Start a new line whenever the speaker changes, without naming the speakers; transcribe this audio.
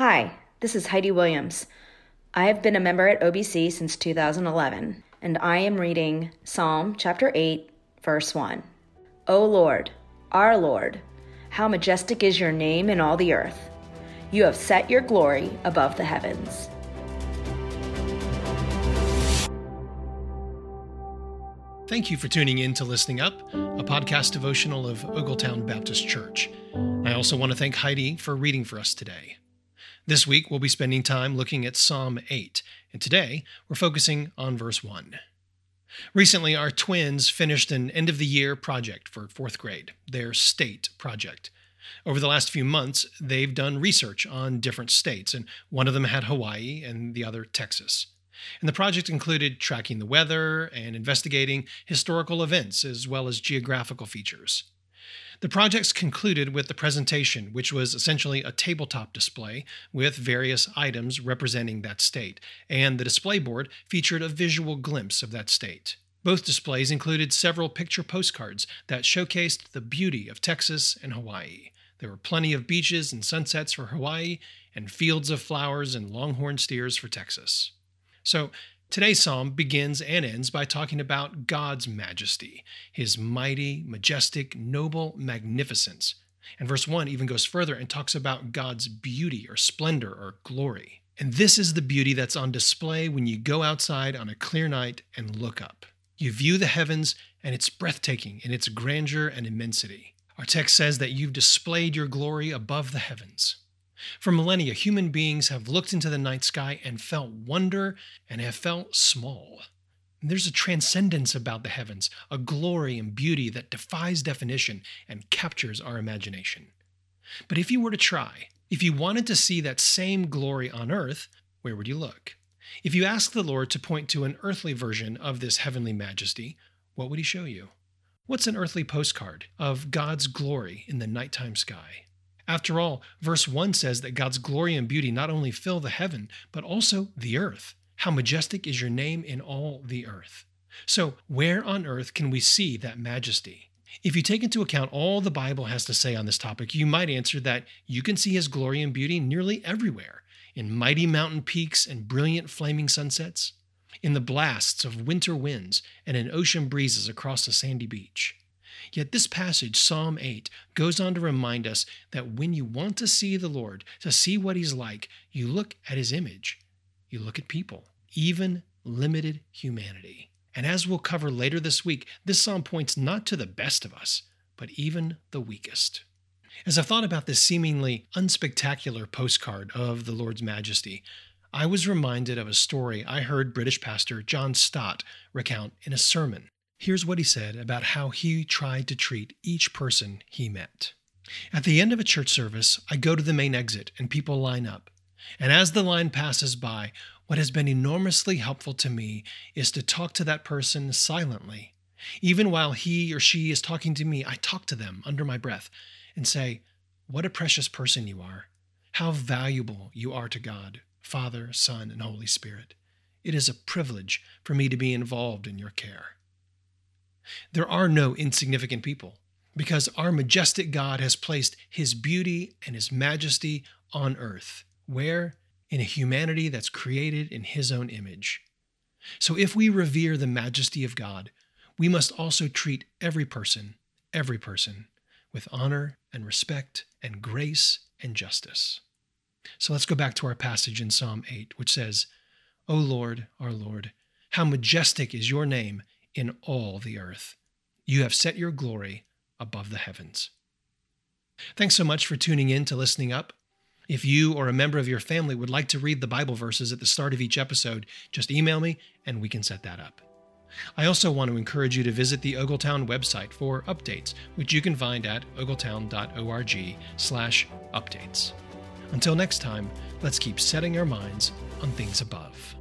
Hi, this is Heidi Williams. I have been a member at OBC since 2011, and I am reading Psalm chapter 8, verse 1. O Lord, our Lord, how majestic is your name in all the earth. You have set your glory above the heavens.
Thank you for tuning in to Listening Up, a podcast devotional of Ogletown Baptist Church. I also want to thank Heidi for reading for us today. This week, we'll be spending time looking at Psalm 8, and today we're focusing on verse 1. Recently, our twins finished an end of the year project for fourth grade, their state project. Over the last few months, they've done research on different states, and one of them had Hawaii and the other Texas. And the project included tracking the weather and investigating historical events as well as geographical features. The projects concluded with the presentation, which was essentially a tabletop display with various items representing that state, and the display board featured a visual glimpse of that state. Both displays included several picture postcards that showcased the beauty of Texas and Hawaii. There were plenty of beaches and sunsets for Hawaii, and fields of flowers and longhorn steers for Texas. So, Today's psalm begins and ends by talking about God's majesty, his mighty, majestic, noble magnificence. And verse 1 even goes further and talks about God's beauty or splendor or glory. And this is the beauty that's on display when you go outside on a clear night and look up. You view the heavens, and it's breathtaking in its grandeur and immensity. Our text says that you've displayed your glory above the heavens. For millennia, human beings have looked into the night sky and felt wonder and have felt small. There's a transcendence about the heavens, a glory and beauty that defies definition and captures our imagination. But if you were to try, if you wanted to see that same glory on earth, where would you look? If you asked the Lord to point to an earthly version of this heavenly majesty, what would he show you? What's an earthly postcard of God's glory in the nighttime sky? After all, verse 1 says that God's glory and beauty not only fill the heaven, but also the earth. How majestic is your name in all the earth. So, where on earth can we see that majesty? If you take into account all the Bible has to say on this topic, you might answer that you can see his glory and beauty nearly everywhere in mighty mountain peaks and brilliant flaming sunsets, in the blasts of winter winds, and in ocean breezes across a sandy beach. Yet this passage, Psalm 8, goes on to remind us that when you want to see the Lord, to see what He's like, you look at His image. You look at people, even limited humanity. And as we'll cover later this week, this psalm points not to the best of us, but even the weakest. As I've thought about this seemingly unspectacular postcard of the Lord's majesty, I was reminded of a story I heard British pastor John Stott recount in a sermon. Here's what he said about how he tried to treat each person he met. At the end of a church service, I go to the main exit and people line up. And as the line passes by, what has been enormously helpful to me is to talk to that person silently. Even while he or she is talking to me, I talk to them under my breath and say, What a precious person you are. How valuable you are to God, Father, Son, and Holy Spirit. It is a privilege for me to be involved in your care. There are no insignificant people because our majestic God has placed his beauty and his majesty on earth. Where? In a humanity that's created in his own image. So if we revere the majesty of God, we must also treat every person, every person, with honor and respect and grace and justice. So let's go back to our passage in Psalm 8, which says, O Lord, our Lord, how majestic is your name in all the earth. You have set your glory above the heavens. Thanks so much for tuning in to Listening Up. If you or a member of your family would like to read the Bible verses at the start of each episode, just email me and we can set that up. I also want to encourage you to visit the Ogletown website for updates, which you can find at ogletown.org/updates. Until next time, let's keep setting our minds on things above.